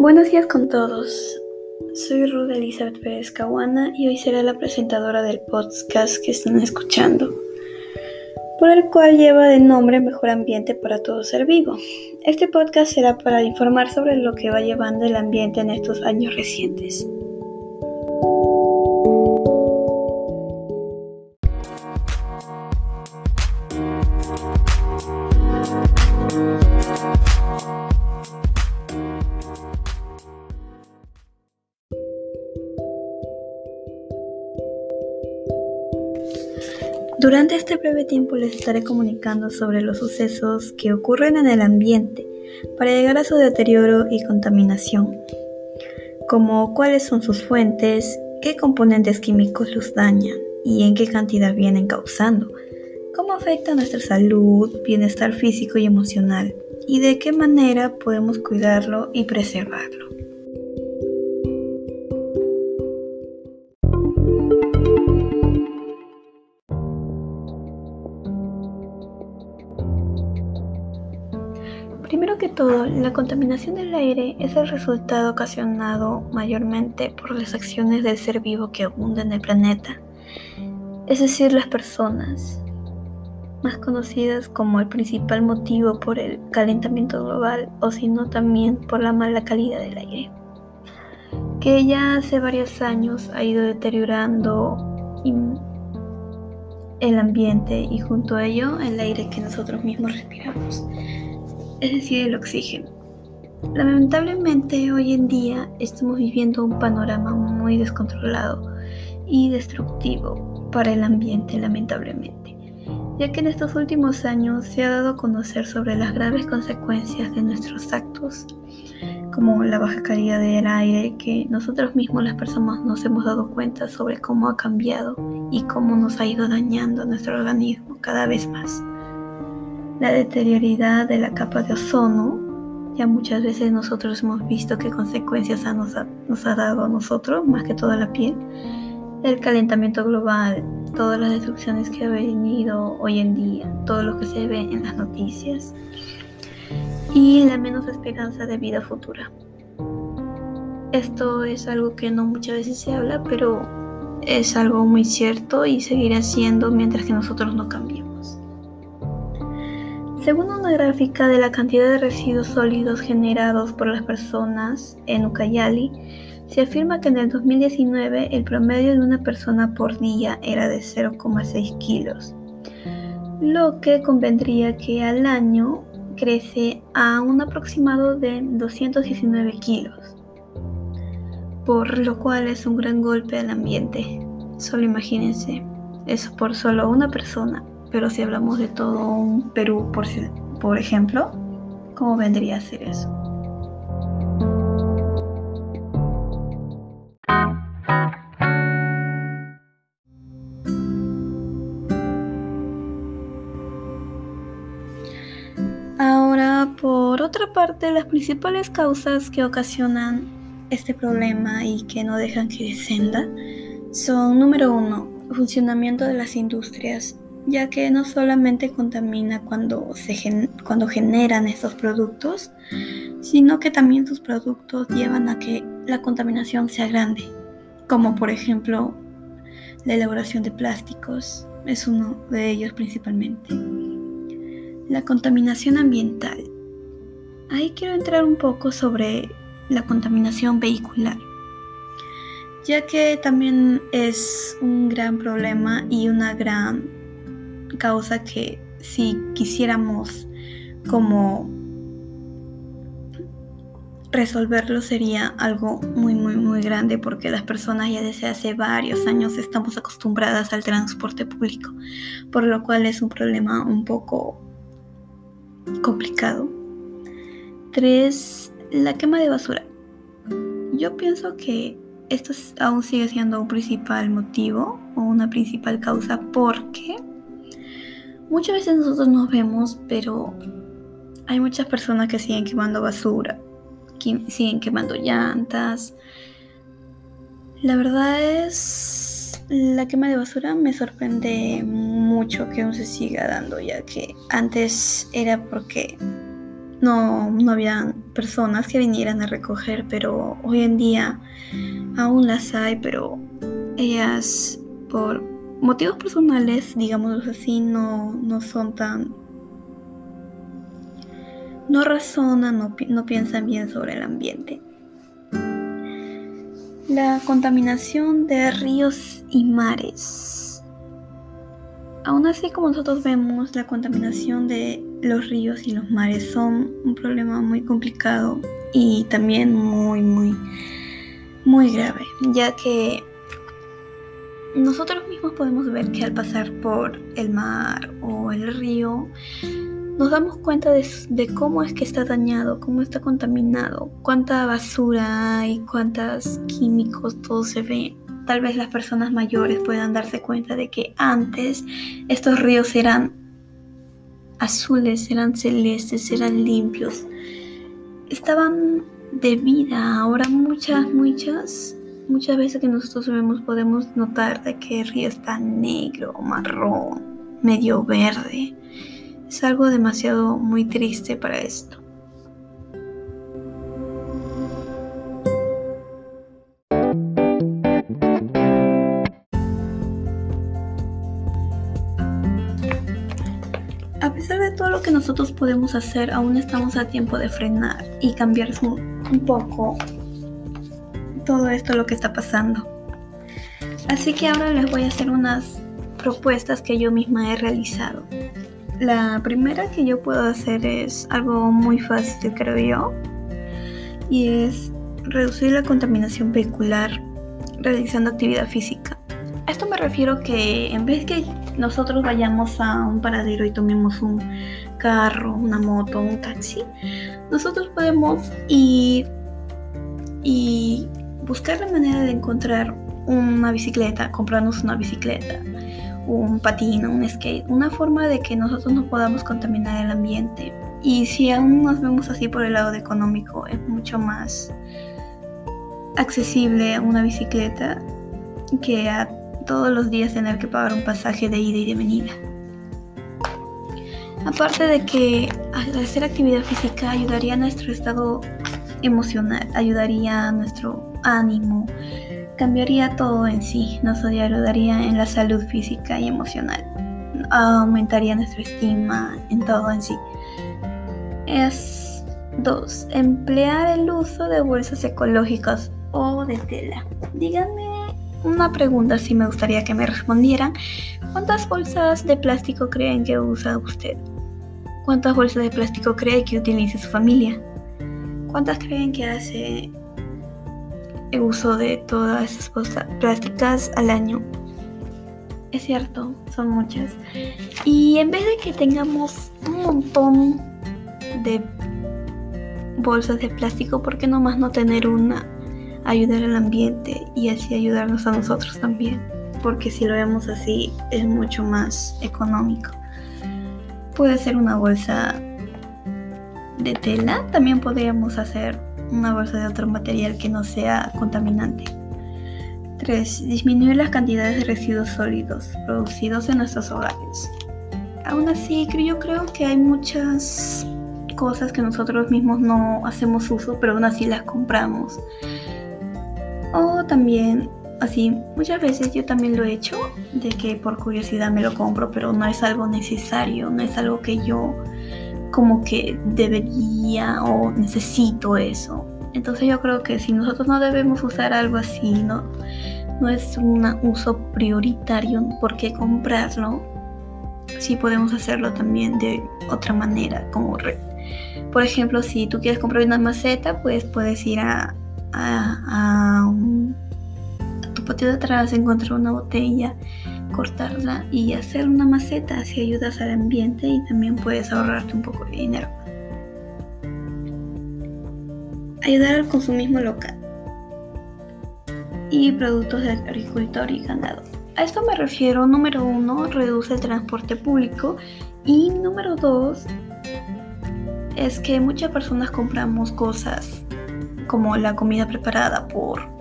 Buenos días con todos. Soy Ruth Elizabeth Pérez Caguana y hoy seré la presentadora del podcast que están escuchando, por el cual lleva de nombre Mejor Ambiente para todo ser vivo. Este podcast será para informar sobre lo que va llevando el ambiente en estos años recientes. Durante este breve tiempo les estaré comunicando sobre los sucesos que ocurren en el ambiente para llegar a su deterioro y contaminación, como cuáles son sus fuentes, qué componentes químicos los dañan y en qué cantidad vienen causando, cómo afecta nuestra salud, bienestar físico y emocional, y de qué manera podemos cuidarlo y preservarlo. Todo, la contaminación del aire es el resultado ocasionado mayormente por las acciones del ser vivo que abunda en el planeta, es decir, las personas, más conocidas como el principal motivo por el calentamiento global o si no también por la mala calidad del aire, que ya hace varios años ha ido deteriorando el ambiente y junto a ello el aire que nosotros mismos respiramos es decir, el oxígeno. Lamentablemente hoy en día estamos viviendo un panorama muy descontrolado y destructivo para el ambiente, lamentablemente, ya que en estos últimos años se ha dado a conocer sobre las graves consecuencias de nuestros actos, como la baja calidad del aire, que nosotros mismos las personas nos hemos dado cuenta sobre cómo ha cambiado y cómo nos ha ido dañando nuestro organismo cada vez más la deterioridad de la capa de ozono. Ya muchas veces nosotros hemos visto qué consecuencias nos, ha, dado a nosotros, más que toda la piel. El calentamiento global, todas las destrucciones que ha venido hoy en día, todo lo que se ve en las noticias y la menos esperanza de vida futura. Esto es algo que no muchas veces se habla, pero es algo muy cierto y seguirá siendo mientras que nosotros no cambiemos. Según una gráfica de la cantidad de residuos sólidos generados por las personas en Ucayali, se afirma que en el 2019 el promedio de una persona por día era de 0,6 kilos, lo que convendría que al año crece a un aproximado de 219 kilos, por lo cual es un gran golpe al ambiente. Solo imagínense, eso por solo una persona pero si hablamos de todo un Perú, por, por ejemplo, ¿cómo vendría a ser eso? Ahora, por otra parte, las principales causas que ocasionan este problema y que no dejan que descenda son, número uno, funcionamiento de las industrias ya que no solamente contamina cuando, se cuando generan estos productos, sino que también sus productos llevan a que la contaminación sea grande, como por ejemplo la elaboración de plásticos, es uno de ellos principalmente. La contaminación ambiental. Ahí quiero entrar un poco sobre la contaminación vehicular, ya que también es un gran problema y una gran causa que si quisiéramos como resolverlo sería algo muy muy muy grande porque las personas ya desde hace varios años estamos acostumbradas al transporte público, por lo cual es un problema un poco complicado. Tres, La quema de basura. Yo pienso que esto aún sigue siendo un principal motivo o una principal causa porque Muchas veces nosotros nos vemos, pero hay muchas personas que siguen quemando basura, que siguen quemando llantas. La verdad es, la quema de basura me sorprende mucho que aún se siga dando, ya que antes era porque no, no habían personas que vinieran a recoger, pero hoy en día aún las hay, pero ellas por motivos personales, digamos así, no, no son tan... no razonan, no, no piensan bien sobre el ambiente. La contaminación de ríos y mares. Aún así como nosotros vemos, la contaminación de los ríos y los mares son un problema muy complicado y también muy, muy, muy grave, ya que nosotros mismos podemos ver que al pasar por el mar o el río, nos damos cuenta de, cómo es que está dañado, cómo está contaminado, cuánta basura y cuántos químicos, todo se ve. Tal vez las personas mayores puedan darse cuenta de que antes estos ríos eran azules, eran celestes, eran limpios, estaban de vida. Ahora muchas, muchas Muchas veces que nosotros vemos podemos notar de que el río está negro, marrón, medio verde. Es algo demasiado muy triste para esto. A pesar de todo lo que nosotros podemos hacer, aún estamos a tiempo de frenar y cambiar un poco todo esto lo que está pasando. Así que ahora les voy a hacer unas propuestas que yo misma he realizado. La primera que yo puedo hacer es algo muy fácil, creo yo, y es reducir la contaminación vehicular realizando actividad física. A esto me refiero que en vez que nosotros vayamos a un paradero y tomemos un carro, una moto, un taxi, nosotros podemos ir y buscar la manera de encontrar una bicicleta, comprarnos una bicicleta, un patín, un skate, una forma de que nosotros no podamos contaminar el ambiente. Y si aún nos vemos así por el lado económico, es mucho más accesible una bicicleta que a todos los días tener que pagar un pasaje de ida y de venida. Aparte de que hacer actividad física ayudaría a nuestro estado emocional, ayudaría a nuestro ánimo, cambiaría todo en sí, nos ayudaría en la salud física y emocional, aumentaría nuestra estima en todo en sí. Es 2. Emplear el uso de bolsas ecológicas o de tela. Díganme una pregunta si me gustaría que me respondieran. ¿Cuántas bolsas de plástico creen que usa usted? ¿Cuántas bolsas de plástico cree que utiliza su familia? ¿Cuántas creen que hace uso de todas esas cosas plásticas al año. Es cierto, son muchas. Y en vez de que tengamos un montón de bolsas de plástico, ¿por qué no más no tener una? Ayudar al ambiente y así ayudarnos a nosotros también. Porque si lo vemos así es mucho más económico. Puede ser una bolsa de tela, también podríamos hacer una bolsa de otro material que no sea contaminante. 3. Disminuir las cantidades de residuos sólidos producidos en nuestros hogares. Aún así, yo creo que hay muchas cosas que nosotros mismos no hacemos uso, pero aún así las compramos. O también, así, muchas veces yo también lo he hecho, de que por curiosidad me lo compro, pero no es algo necesario, no es algo que yo como que debería o necesito eso. Entonces yo creo que si nosotros no debemos usar algo así, no, no es un uso prioritario, ¿por qué comprarlo? Sí podemos hacerlo también de otra manera, como por ejemplo, si tú quieres comprar una maceta, pues puedes ir a, a, a, a tu patio de atrás, encontrar una botella cortarla y hacer una maceta así ayudas al ambiente y también puedes ahorrarte un poco de dinero. Ayudar al consumismo local y productos de agricultor y ganado. A esto me refiero, número uno, reduce el transporte público y número dos, es que muchas personas compramos cosas como la comida preparada por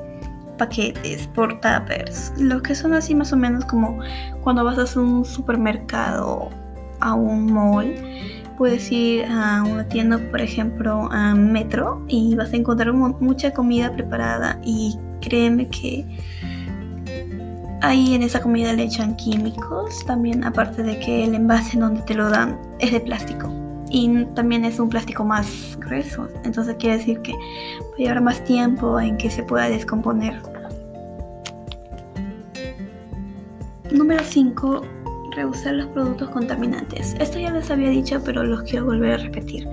paquetes, por tuppers, lo que son así más o menos como cuando vas a un supermercado, a un mall, puedes ir a una tienda, por ejemplo, a Metro, y vas a encontrar mucha comida preparada y créeme que ahí en esa comida le echan químicos, también aparte de que el envase en donde te lo dan es de plástico y también es un plástico más grueso, entonces quiere decir que va a llevar más tiempo en que se pueda descomponer. Número 5 rehusar los productos contaminantes. Esto ya les había dicho, pero los quiero volver a repetir.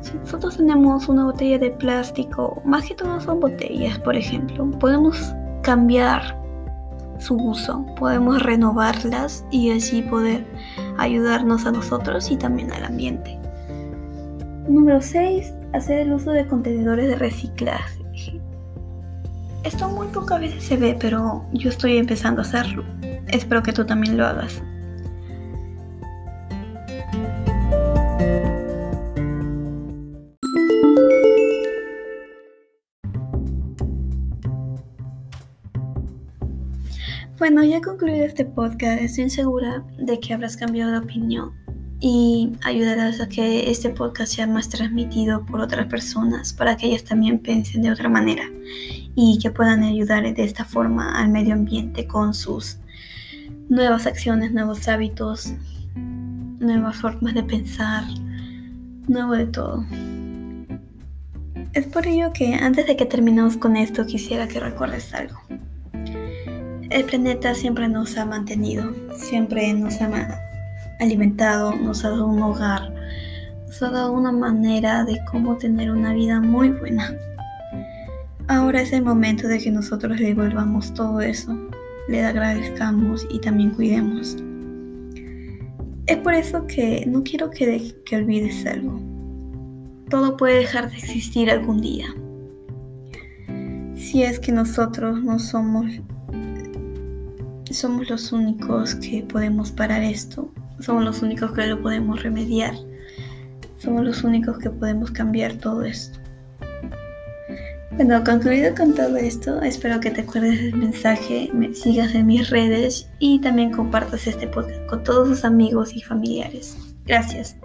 Si nosotros tenemos una botella de plástico, más que todo son botellas, por ejemplo, podemos cambiar su uso, podemos renovarlas y así poder ayudarnos a nosotros y también al ambiente. Número 6. Hacer el uso de contenedores de reciclaje. Esto muy pocas veces se ve, pero yo estoy empezando a hacerlo. Espero que tú también lo hagas. Bueno, ya concluido este podcast. Estoy segura de que habrás cambiado de opinión y ayudarás a que este podcast sea más transmitido por otras personas para que ellas también piensen de otra manera y que puedan ayudar de esta forma al medio ambiente con sus nuevas acciones, nuevos hábitos, nuevas formas de pensar, nuevo de todo. Es por ello que antes de que terminemos con esto quisiera que recuerdes algo. El planeta siempre nos ha mantenido, siempre nos ha alimentado, nos ha dado un hogar, nos ha dado una manera de cómo tener una vida muy buena. Ahora es el momento de que nosotros le devolvamos todo eso, le agradezcamos y también cuidemos. Es por eso que no quiero que, que olvides algo. Todo puede dejar de existir algún día. Si es que nosotros no somos somos los únicos que podemos parar esto, somos los únicos que lo podemos remediar, somos los únicos que podemos cambiar todo esto. Bueno, concluido con todo esto, espero que te acuerdes del mensaje, me sigas en mis redes y también compartas este podcast con todos tus amigos y familiares. Gracias.